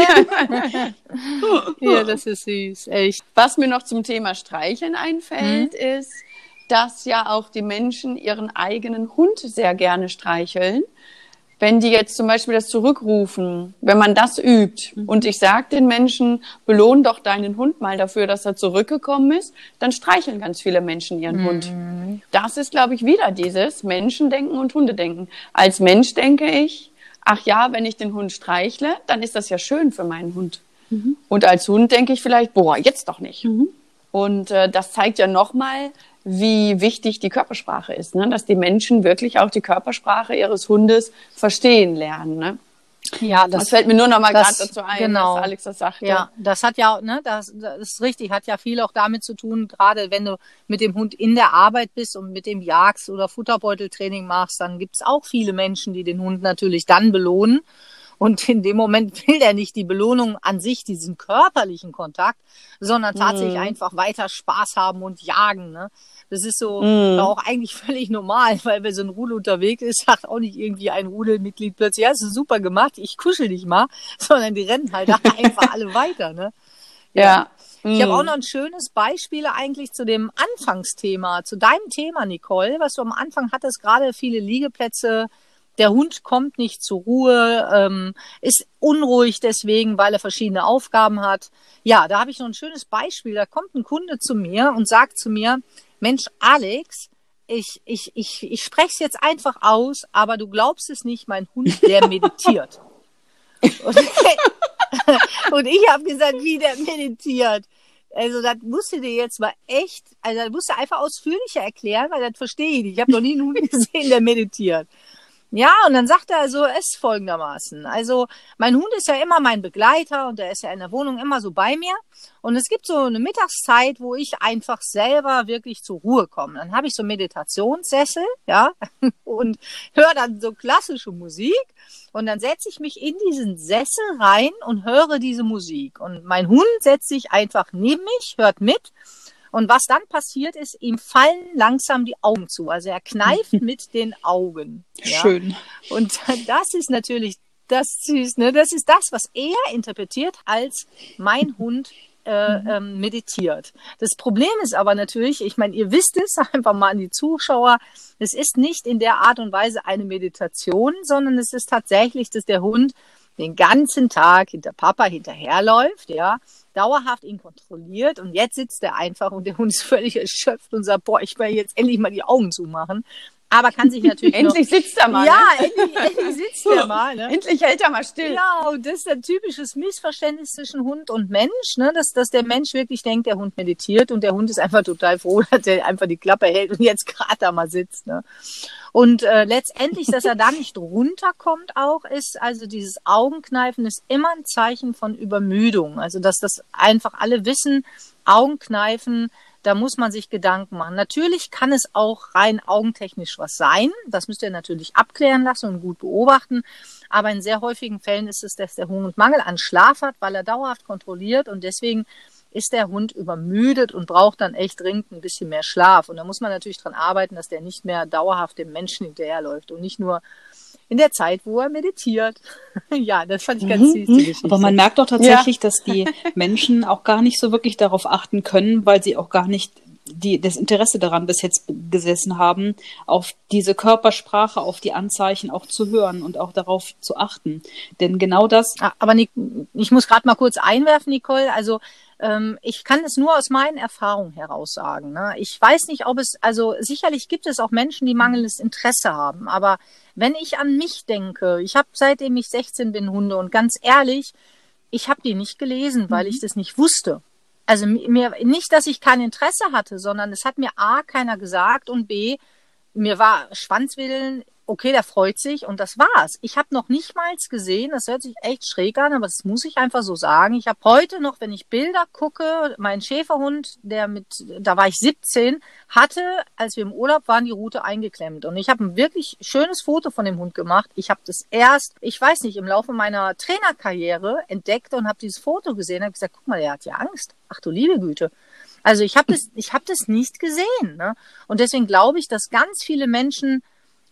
Speaker 2: ja, das ist süß, echt. Was mir noch zum Thema Streicheln einfällt, mhm. ist, dass ja auch die Menschen ihren eigenen Hund sehr gerne streicheln wenn die jetzt zum Beispiel das zurückrufen, wenn man das übt mhm. und ich sage den Menschen, belohn doch deinen Hund mal dafür, dass er zurückgekommen ist, dann streicheln ganz viele Menschen ihren mhm. Hund. Das ist, glaube ich, wieder dieses Menschendenken und Hundedenken. Als Mensch denke ich, ach ja, wenn ich den Hund streichle, dann ist das ja schön für meinen Hund. Mhm. Und als Hund denke ich vielleicht, boah, jetzt doch nicht. Und äh, das zeigt ja nochmal, wie wichtig die Körpersprache ist, ne? dass die Menschen wirklich auch die Körpersprache ihres Hundes verstehen lernen. Ne?
Speaker 3: Ja,
Speaker 2: das, das, fällt mir nur noch mal gerade dazu ein,
Speaker 3: genau.
Speaker 2: dass Alex das sagte.
Speaker 3: Ja, das hat ja, ne, das, das ist richtig, hat ja viel auch damit zu tun, gerade wenn du mit dem Hund in der Arbeit bist und mit dem Jagst- oder Futterbeuteltraining machst, dann gibt's auch viele Menschen, die den Hund natürlich dann belohnen. Und in dem Moment will er nicht die Belohnung an sich, diesen körperlichen Kontakt, sondern tatsächlich mhm. einfach weiter Spaß haben und jagen. Ne? Das ist so mm. auch eigentlich völlig normal, weil wenn so ein Rudel unterwegs ist, sagt auch nicht irgendwie ein Rudelmitglied plötzlich, ja, das ist super gemacht, ich kuschel dich mal, sondern die rennen halt einfach alle weiter, ne?
Speaker 2: Ja. ja.
Speaker 3: Ich mm. habe auch noch ein schönes Beispiel eigentlich zu dem Anfangsthema, zu deinem Thema, Nicole, was du am Anfang hattest, gerade viele Liegeplätze, der Hund kommt nicht zur Ruhe, ähm, ist unruhig deswegen, weil er verschiedene Aufgaben hat. Ja, da habe ich noch ein schönes Beispiel. Da kommt ein Kunde zu mir und sagt zu mir, Mensch, Alex, ich, ich, ich, ich spreche es jetzt einfach aus, aber du glaubst es nicht, mein Hund, der meditiert. und, und ich habe gesagt, wie der meditiert. Also das musst du dir jetzt mal echt, also das musst du einfach ausführlicher erklären, weil das verstehe ich nicht. Ich habe noch nie einen Hund gesehen, der meditiert. Ja, und dann sagt er also es folgendermaßen. Also mein Hund ist ja immer mein Begleiter und er ist ja in der Wohnung immer so bei mir. Und es gibt so eine Mittagszeit, wo ich einfach selber wirklich zur Ruhe komme. Dann habe ich so Meditationssessel, ja, und höre dann so klassische Musik. Und dann setze ich mich in diesen Sessel rein und höre diese Musik. Und mein Hund setzt sich einfach neben mich, hört mit und was dann passiert ist, ihm fallen langsam die Augen zu. Also er kneift mit den Augen.
Speaker 1: Ja? Schön.
Speaker 3: Und das ist natürlich das süß, ne? Das ist das, was er interpretiert als mein Hund äh, mhm. ähm, meditiert. Das Problem ist aber natürlich, ich meine, ihr wisst es, einfach mal an die Zuschauer, es ist nicht in der Art und Weise eine Meditation, sondern es ist tatsächlich, dass der Hund den ganzen Tag hinter Papa hinterherläuft, ja, dauerhaft ihn kontrolliert und jetzt sitzt er einfach und der Hund ist völlig erschöpft und sagt, boah, ich will jetzt endlich mal die Augen zumachen. Aber kann sich natürlich
Speaker 2: endlich noch, sitzt er mal.
Speaker 3: Ja, ne? endlich, endlich sitzt er mal. Ne?
Speaker 2: endlich hält er mal still.
Speaker 3: Und das ist ein typisches Missverständnis zwischen Hund und Mensch, ne? dass, dass der Mensch wirklich denkt, der Hund meditiert und der Hund ist einfach total froh, dass er einfach die Klappe hält und jetzt gerade da mal sitzt. Ne? Und äh, letztendlich, dass er da nicht runterkommt auch, ist also dieses Augenkneifen ist immer ein Zeichen von Übermüdung. Also dass das einfach alle wissen, Augenkneifen, da muss man sich Gedanken machen. Natürlich kann es auch rein augentechnisch was sein. Das müsst ihr natürlich abklären lassen und gut beobachten. Aber in sehr häufigen Fällen ist es, dass der Hund Mangel an Schlaf hat, weil er dauerhaft kontrolliert und deswegen ist der Hund übermüdet und braucht dann echt dringend ein bisschen mehr Schlaf. Und da muss man natürlich dran arbeiten, dass der nicht mehr dauerhaft dem Menschen hinterherläuft und nicht nur in der Zeit, wo er meditiert. ja, das fand ich ganz mhm. süß, die Geschichte.
Speaker 1: Aber man merkt doch tatsächlich, ja. dass die Menschen auch gar nicht so wirklich darauf achten können, weil sie auch gar nicht die das Interesse daran bis jetzt gesessen haben, auf diese Körpersprache, auf die Anzeichen auch zu hören und auch darauf zu achten. Denn genau das.
Speaker 3: Ah, aber ich muss gerade mal kurz einwerfen, Nicole. Also ähm, ich kann es nur aus meinen Erfahrungen heraus sagen. Ne? Ich weiß nicht, ob es, also sicherlich gibt es auch Menschen, die mangelndes Interesse haben. Aber wenn ich an mich denke, ich habe seitdem ich 16 bin Hunde und ganz ehrlich, ich habe die nicht gelesen, weil mhm. ich das nicht wusste. Also mir nicht, dass ich kein Interesse hatte, sondern es hat mir A keiner gesagt und B mir war Schwanzwedeln okay, der freut sich und das war's. Ich habe noch nicht mal gesehen, das hört sich echt schräg an, aber das muss ich einfach so sagen. Ich habe heute noch, wenn ich Bilder gucke, mein Schäferhund, der mit, da war ich 17, hatte, als wir im Urlaub waren, die Route eingeklemmt. Und ich habe ein wirklich schönes Foto von dem Hund gemacht. Ich habe das erst, ich weiß nicht, im Laufe meiner Trainerkarriere entdeckt und habe dieses Foto gesehen und gesagt, guck mal, der hat ja Angst. Ach du liebe Güte. Also ich habe das, ich habe das nicht gesehen. Ne? Und deswegen glaube ich, dass ganz viele Menschen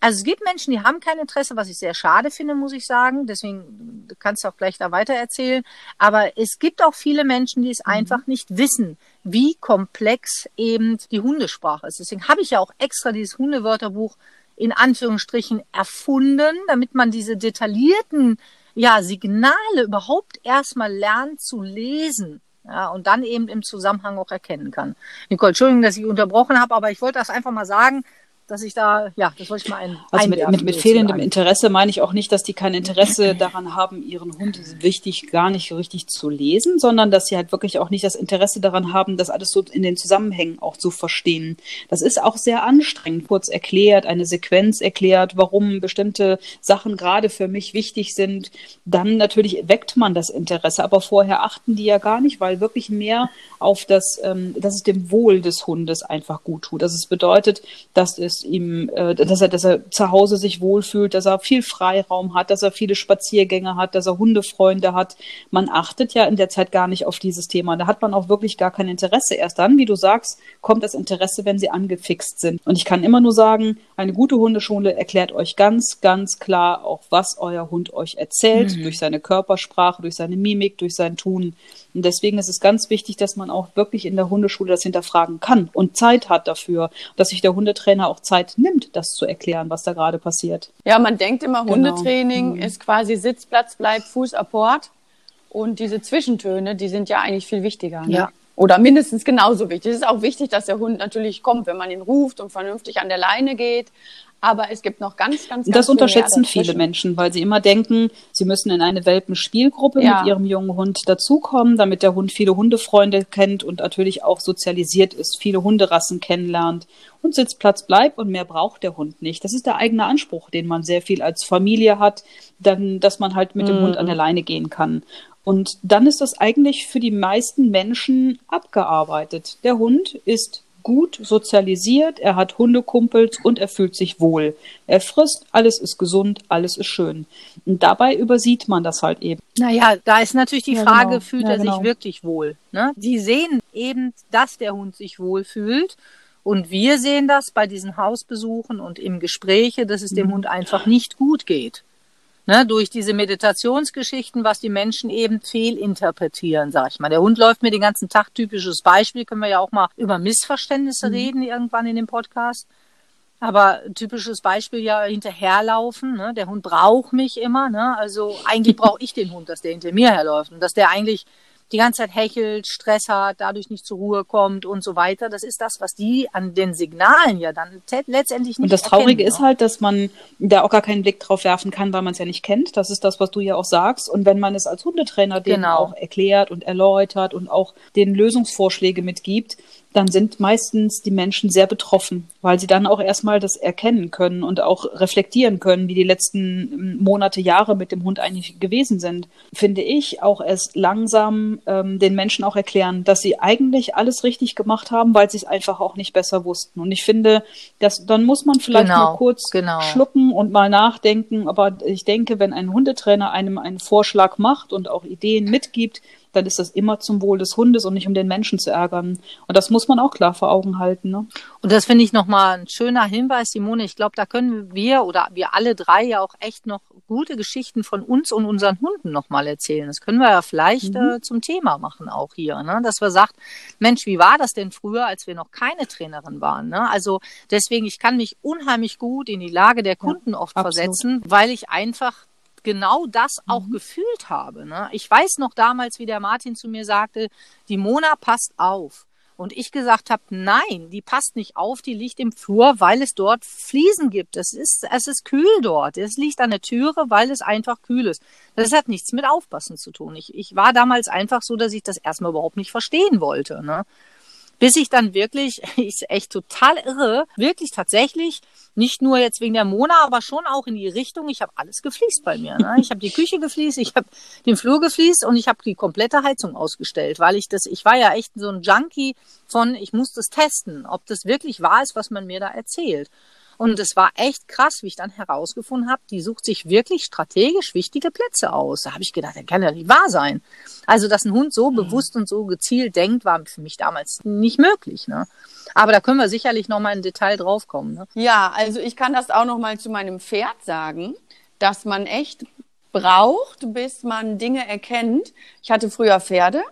Speaker 3: also es gibt Menschen, die haben kein Interesse, was ich sehr schade finde, muss ich sagen. Deswegen kannst du auch gleich da weiter erzählen. Aber es gibt auch viele Menschen, die es mhm. einfach nicht wissen, wie komplex eben die Hundesprache ist. Deswegen habe ich ja auch extra dieses Hundewörterbuch in Anführungsstrichen erfunden, damit man diese detaillierten ja, Signale überhaupt erstmal lernt zu lesen. Ja, und dann eben im Zusammenhang auch erkennen kann. Nicole, Entschuldigung, dass ich unterbrochen habe, aber ich wollte das einfach mal sagen, dass ich da, ja, das wollte ich mal ein.
Speaker 1: Also mit, mit, mit fehlendem Interesse meine ich auch nicht, dass die kein Interesse daran haben, ihren Hund wichtig gar nicht richtig zu lesen, sondern dass sie halt wirklich auch nicht das Interesse daran haben, das alles so in den Zusammenhängen auch zu verstehen. Das ist auch sehr anstrengend, kurz erklärt, eine Sequenz erklärt, warum bestimmte Sachen gerade für mich wichtig sind. Dann natürlich weckt man das Interesse, aber vorher achten die ja gar nicht, weil wirklich mehr auf das, ähm, dass es dem Wohl des Hundes einfach gut tut. Das ist bedeutet, dass es ihm, äh, dass er, dass er zu Hause sich wohlfühlt, dass er viel Freiraum hat, dass er viele Spaziergänge hat, dass er Hundefreunde hat. Man achtet ja in der Zeit gar nicht auf dieses Thema. Da hat man auch wirklich gar kein Interesse. Erst dann, wie du sagst, kommt das Interesse, wenn sie angefixt sind. Und ich kann immer nur sagen, eine gute Hundeschule erklärt euch ganz, ganz klar auch, was euer Hund euch erzählt, mhm. durch seine Körpersprache, durch seine Mimik, durch sein Tun. Und deswegen ist es ganz wichtig, dass man auch wirklich in der Hundeschule das hinterfragen kann und Zeit hat dafür, dass sich der Hundetrainer auch Zeit nimmt, das zu erklären, was da gerade passiert.
Speaker 2: Ja, man denkt immer, genau. Hundetraining mhm. ist quasi Sitzplatz, Bleib, Fußapport. Und diese Zwischentöne, die sind ja eigentlich viel wichtiger. Ne? Ja. Oder mindestens genauso wichtig. Es ist auch wichtig, dass der Hund natürlich kommt, wenn man ihn ruft und vernünftig an der Leine geht. Aber es gibt noch ganz, ganz, ganz
Speaker 1: Das unterschätzen viele Menschen, weil sie immer denken, sie müssen in eine Welpenspielgruppe ja. mit ihrem jungen Hund dazukommen, damit der Hund viele Hundefreunde kennt und natürlich auch sozialisiert ist, viele Hunderassen kennenlernt und Sitzplatz bleibt und mehr braucht der Hund nicht. Das ist der eigene Anspruch, den man sehr viel als Familie hat, dann, dass man halt mit dem mhm. Hund an der Leine gehen kann. Und dann ist das eigentlich für die meisten Menschen abgearbeitet. Der Hund ist gut sozialisiert, er hat Hundekumpels und er fühlt sich wohl. Er frisst, alles ist gesund, alles ist schön. Und dabei übersieht man das halt eben.
Speaker 3: Naja, da ist natürlich die ja, Frage, genau. fühlt ja, er genau. sich wirklich wohl? Ne? Die sehen eben, dass der Hund sich wohl fühlt. Und wir sehen das bei diesen Hausbesuchen und im Gespräche, dass es dem mhm. Hund einfach nicht gut geht ne, durch diese Meditationsgeschichten, was die Menschen eben fehlinterpretieren, sag ich mal. Der Hund läuft mir den ganzen Tag, typisches Beispiel, können wir ja auch mal über Missverständnisse mhm. reden irgendwann in dem Podcast. Aber typisches Beispiel ja hinterherlaufen. Ne? Der Hund braucht mich immer. Ne? Also eigentlich brauche ich den Hund, dass der hinter mir herläuft und dass der eigentlich die ganze Zeit hechelt, Stress hat, dadurch nicht zur Ruhe kommt und so weiter. Das ist das, was die an den Signalen ja dann letztendlich nicht
Speaker 1: Und das Traurige ist ne? halt, dass man da auch gar keinen Blick drauf werfen kann, weil man es ja nicht kennt. Das ist das, was du ja auch sagst. Und wenn man es als Hundetrainer denen genau. auch erklärt und erläutert und auch den Lösungsvorschläge mitgibt, dann sind meistens die Menschen sehr betroffen, weil sie dann auch erstmal das erkennen können und auch reflektieren können, wie die letzten ähm, Monate, Jahre mit dem Hund eigentlich gewesen sind. Finde ich auch erst langsam ähm, den Menschen auch erklären, dass sie eigentlich alles richtig gemacht haben, weil sie es einfach auch nicht besser wussten. Und ich finde, dass dann muss man vielleicht genau, mal kurz genau. schlucken und mal nachdenken. Aber ich denke, wenn ein Hundetrainer einem einen Vorschlag macht und auch Ideen mitgibt, dann ist das immer zum Wohl des Hundes und nicht um den Menschen zu ärgern. Und das muss man auch klar vor Augen halten. Ne?
Speaker 3: Und das finde ich nochmal ein schöner Hinweis, Simone. Ich glaube, da können wir oder wir alle drei ja auch echt noch gute Geschichten von uns und unseren Hunden nochmal erzählen. Das können wir ja vielleicht mhm. äh, zum Thema machen auch hier, ne? dass wir sagt, Mensch, wie war das denn früher, als wir noch keine Trainerin waren? Ne? Also deswegen, ich kann mich unheimlich gut in die Lage der Kunden ja, oft absolut. versetzen, weil ich einfach genau das auch mhm. gefühlt habe. Ne? Ich weiß noch damals, wie der Martin zu mir sagte, die Mona passt auf. Und ich gesagt habe, nein, die passt nicht auf, die liegt im Flur, weil es dort Fliesen gibt. Es ist, es ist kühl dort. Es liegt an der Türe, weil es einfach kühl ist. Das hat nichts mit Aufpassen zu tun. Ich, ich war damals einfach so, dass ich das erstmal überhaupt nicht verstehen wollte. Ne? bis ich dann wirklich, ist echt total irre, wirklich tatsächlich, nicht nur jetzt wegen der Mona, aber schon auch in die Richtung, ich habe alles gefliest bei mir. Ne? Ich habe die Küche gefliest, ich habe den Flur gefliest und ich habe die komplette Heizung ausgestellt, weil ich das, ich war ja echt so ein Junkie von, ich muss das testen, ob das wirklich wahr ist, was man mir da erzählt. Und es war echt krass, wie ich dann herausgefunden habe, die sucht sich wirklich strategisch wichtige Plätze aus. Da habe ich gedacht, das kann ja nicht wahr sein. Also, dass ein Hund so mhm. bewusst und so gezielt denkt, war für mich damals nicht möglich. Ne? Aber da können wir sicherlich noch mal im Detail draufkommen. Ne?
Speaker 2: Ja, also ich kann das auch noch mal zu meinem Pferd sagen, dass man echt braucht, bis man Dinge erkennt. Ich hatte früher Pferde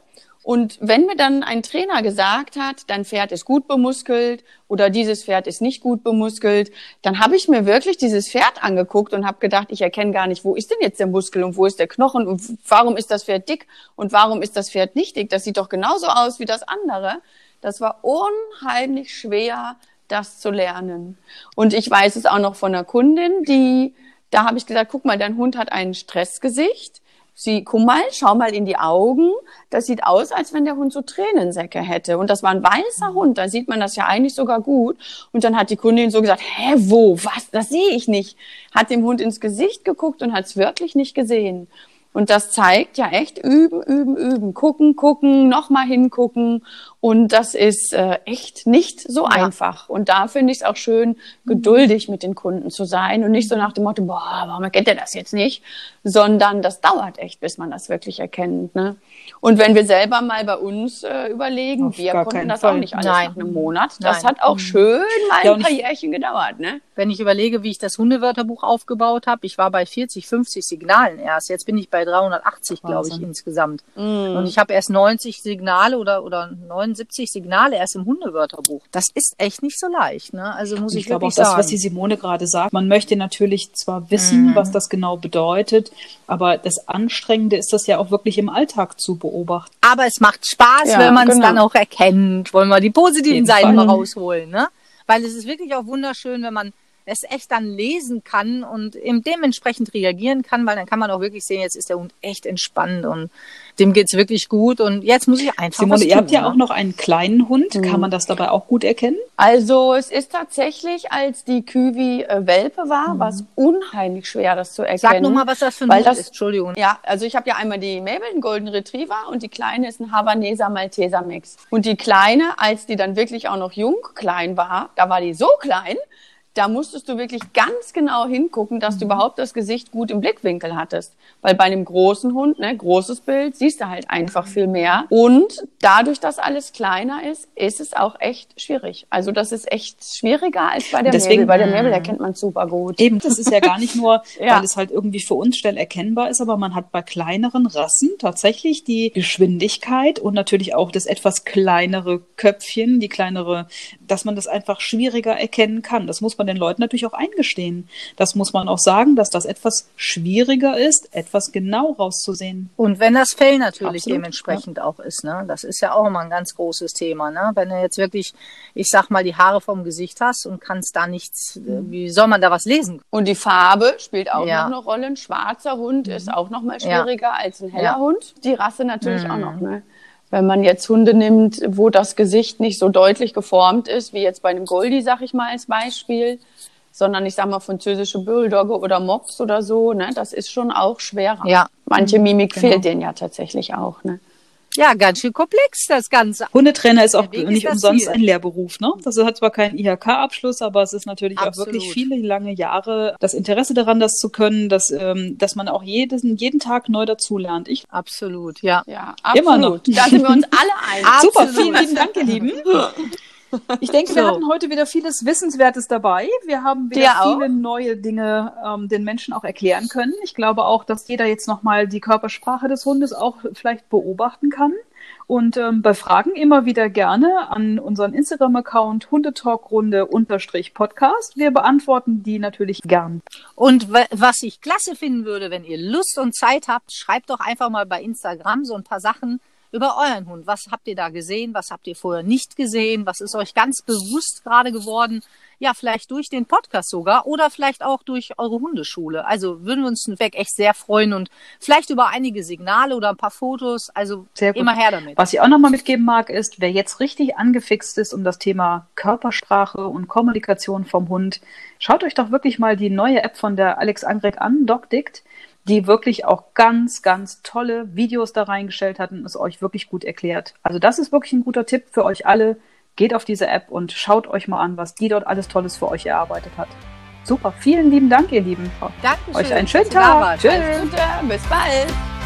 Speaker 2: und wenn mir dann ein Trainer gesagt hat, dein Pferd ist gut bemuskelt oder dieses Pferd ist nicht gut bemuskelt, dann habe ich mir wirklich dieses Pferd angeguckt und habe gedacht, ich erkenne gar nicht, wo ist denn jetzt der Muskel und wo ist der Knochen und warum ist das Pferd dick und warum ist das Pferd nicht dick? Das sieht doch genauso aus wie das andere. Das war unheimlich schwer, das zu lernen. Und ich weiß es auch noch von einer Kundin, die, da habe ich gesagt, guck mal, dein Hund hat ein Stressgesicht. Sie, guck mal, schau mal in die Augen. Das sieht aus, als wenn der Hund so Tränensäcke hätte. Und das war ein weißer Hund. Da sieht man das ja eigentlich sogar gut. Und dann hat die Kundin so gesagt, hä, wo, was, das sehe ich nicht. Hat dem Hund ins Gesicht geguckt und hat es wirklich nicht gesehen. Und das zeigt ja echt üben, üben, üben, gucken, gucken, nochmal hingucken. Und das ist äh, echt nicht so ja. einfach. Und da finde ich es auch schön, geduldig mit den Kunden zu sein und nicht so nach dem Motto, boah, warum erkennt er das jetzt nicht? Sondern das dauert echt, bis man das wirklich erkennt. Ne? Und wenn wir selber mal bei uns äh, überlegen, Auf wir konnten das Fall. auch nicht alles Nein. nach einem Monat. Das Nein. hat auch mhm. schön mal ja, ein paar Jährchen gedauert. Ne?
Speaker 3: Wenn ich überlege, wie ich das Hundewörterbuch aufgebaut habe, ich war bei 40, 50 Signalen erst. Jetzt bin ich bei 380, glaube ich, insgesamt. Mm. Und ich habe erst 90 Signale oder, oder 79 Signale erst im Hundewörterbuch. Das ist echt nicht so leicht. Ne? Also muss ich, ich glaube auch sagen.
Speaker 1: das, was die Simone gerade sagt. Man möchte natürlich zwar wissen, mm. was das genau bedeutet, aber das Anstrengende ist das ja auch wirklich im Alltag zu beobachten.
Speaker 3: Aber es macht Spaß, ja, wenn man es genau. dann auch erkennt. Wollen wir die positiven Seiten mal rausholen, ne? Weil es ist wirklich auch wunderschön, wenn man es echt dann lesen kann und eben dementsprechend reagieren kann, weil dann kann man auch wirklich sehen, jetzt ist der Hund echt entspannt und dem geht's wirklich gut und jetzt muss ich einfach
Speaker 1: Simone, was tun, ihr habt ja ne? auch noch einen kleinen Hund. Mhm. Kann man das dabei auch gut erkennen?
Speaker 2: Also es ist tatsächlich, als die Küwi äh, Welpe war, mhm. war es unheimlich schwer, das zu erkennen.
Speaker 3: Sag nur mal, was das für ein Hund das, ist. Entschuldigung.
Speaker 2: Ja, also ich habe ja einmal die Mabel, einen Golden Retriever und die kleine ist ein Havaneser Malteser Mix. Und die kleine, als die dann wirklich auch noch jung klein war, da war die so klein, da musstest du wirklich ganz genau hingucken, dass du mhm. überhaupt das Gesicht gut im Blickwinkel hattest. Weil bei einem großen Hund, ne, großes Bild, siehst du halt einfach viel mehr. Und dadurch, dass alles kleiner ist, ist es auch echt schwierig. Also das ist echt schwieriger als bei der Deswegen, Mäbel. Bei der Mäbel erkennt man super gut.
Speaker 1: Eben, das ist ja gar nicht nur, ja. weil es halt irgendwie für uns schnell erkennbar ist, aber man hat bei kleineren Rassen tatsächlich die Geschwindigkeit und natürlich auch das etwas kleinere Köpfchen, die kleinere, dass man das einfach schwieriger erkennen kann. Das muss man den Leuten natürlich auch eingestehen. Das muss man auch sagen, dass das etwas schwieriger ist, etwas genau rauszusehen.
Speaker 3: Und wenn das Fell natürlich Absolut, dementsprechend ja. auch ist, ne? Das ist ja auch immer ein ganz großes Thema, ne? Wenn du jetzt wirklich, ich sag mal, die Haare vom Gesicht hast und kannst da nichts, mhm. wie soll man da was lesen?
Speaker 2: Und die Farbe spielt auch ja. noch eine Rolle. Ein schwarzer Hund mhm. ist auch noch mal schwieriger ja. als ein heller Hund. Die Rasse natürlich mhm. auch noch, ne? Wenn man jetzt Hunde nimmt, wo das Gesicht nicht so deutlich geformt ist, wie jetzt bei einem Goldie, sag ich mal als Beispiel, sondern ich sag mal französische Bulldogge oder Mops oder so, ne, das ist schon auch schwerer. Ja. Manche Mimik genau. fehlt denen ja tatsächlich auch, ne.
Speaker 3: Ja, ganz schön komplex, das Ganze.
Speaker 1: Hundetrainer ist auch nicht ist umsonst Ziel. ein Lehrberuf, ne? Das hat zwar keinen IHK-Abschluss, aber es ist natürlich Absolut. auch wirklich viele lange Jahre das Interesse daran, das zu können, dass, ähm, dass man auch jeden, jeden Tag neu dazulernt. Ich
Speaker 3: Absolut, ja.
Speaker 2: Ja, absolut. Immer noch. Da sind wir uns alle einig.
Speaker 1: Super, vielen lieben Dank, ihr Lieben. Ich denke, so. wir hatten heute wieder vieles Wissenswertes dabei. Wir haben wieder Der viele auch. neue Dinge ähm, den Menschen auch erklären können. Ich glaube auch, dass jeder jetzt nochmal die Körpersprache des Hundes auch vielleicht beobachten kann. Und ähm, bei Fragen immer wieder gerne an unseren Instagram-Account Hundetalkrunde-Podcast. Wir beantworten die natürlich gern.
Speaker 3: Und was ich klasse finden würde, wenn ihr Lust und Zeit habt, schreibt doch einfach mal bei Instagram so ein paar Sachen, über euren Hund. Was habt ihr da gesehen? Was habt ihr vorher nicht gesehen? Was ist euch ganz bewusst gerade geworden? Ja, vielleicht durch den Podcast sogar oder vielleicht auch durch eure Hundeschule. Also würden wir uns weg echt sehr freuen und vielleicht über einige Signale oder ein paar Fotos. Also immer her damit.
Speaker 1: Was ich auch nochmal mitgeben mag, ist, wer jetzt richtig angefixt ist um das Thema Körpersprache und Kommunikation vom Hund, schaut euch doch wirklich mal die neue App von der Alex Angrek an, DocDict die wirklich auch ganz, ganz tolle Videos da reingestellt hat und es euch wirklich gut erklärt. Also das ist wirklich ein guter Tipp für euch alle. Geht auf diese App und schaut euch mal an, was die dort alles Tolles für euch erarbeitet hat. Super, vielen lieben Dank, ihr Lieben.
Speaker 3: Dankeschön.
Speaker 1: Euch einen schönen Tag.
Speaker 2: Tschüss. Bis bald.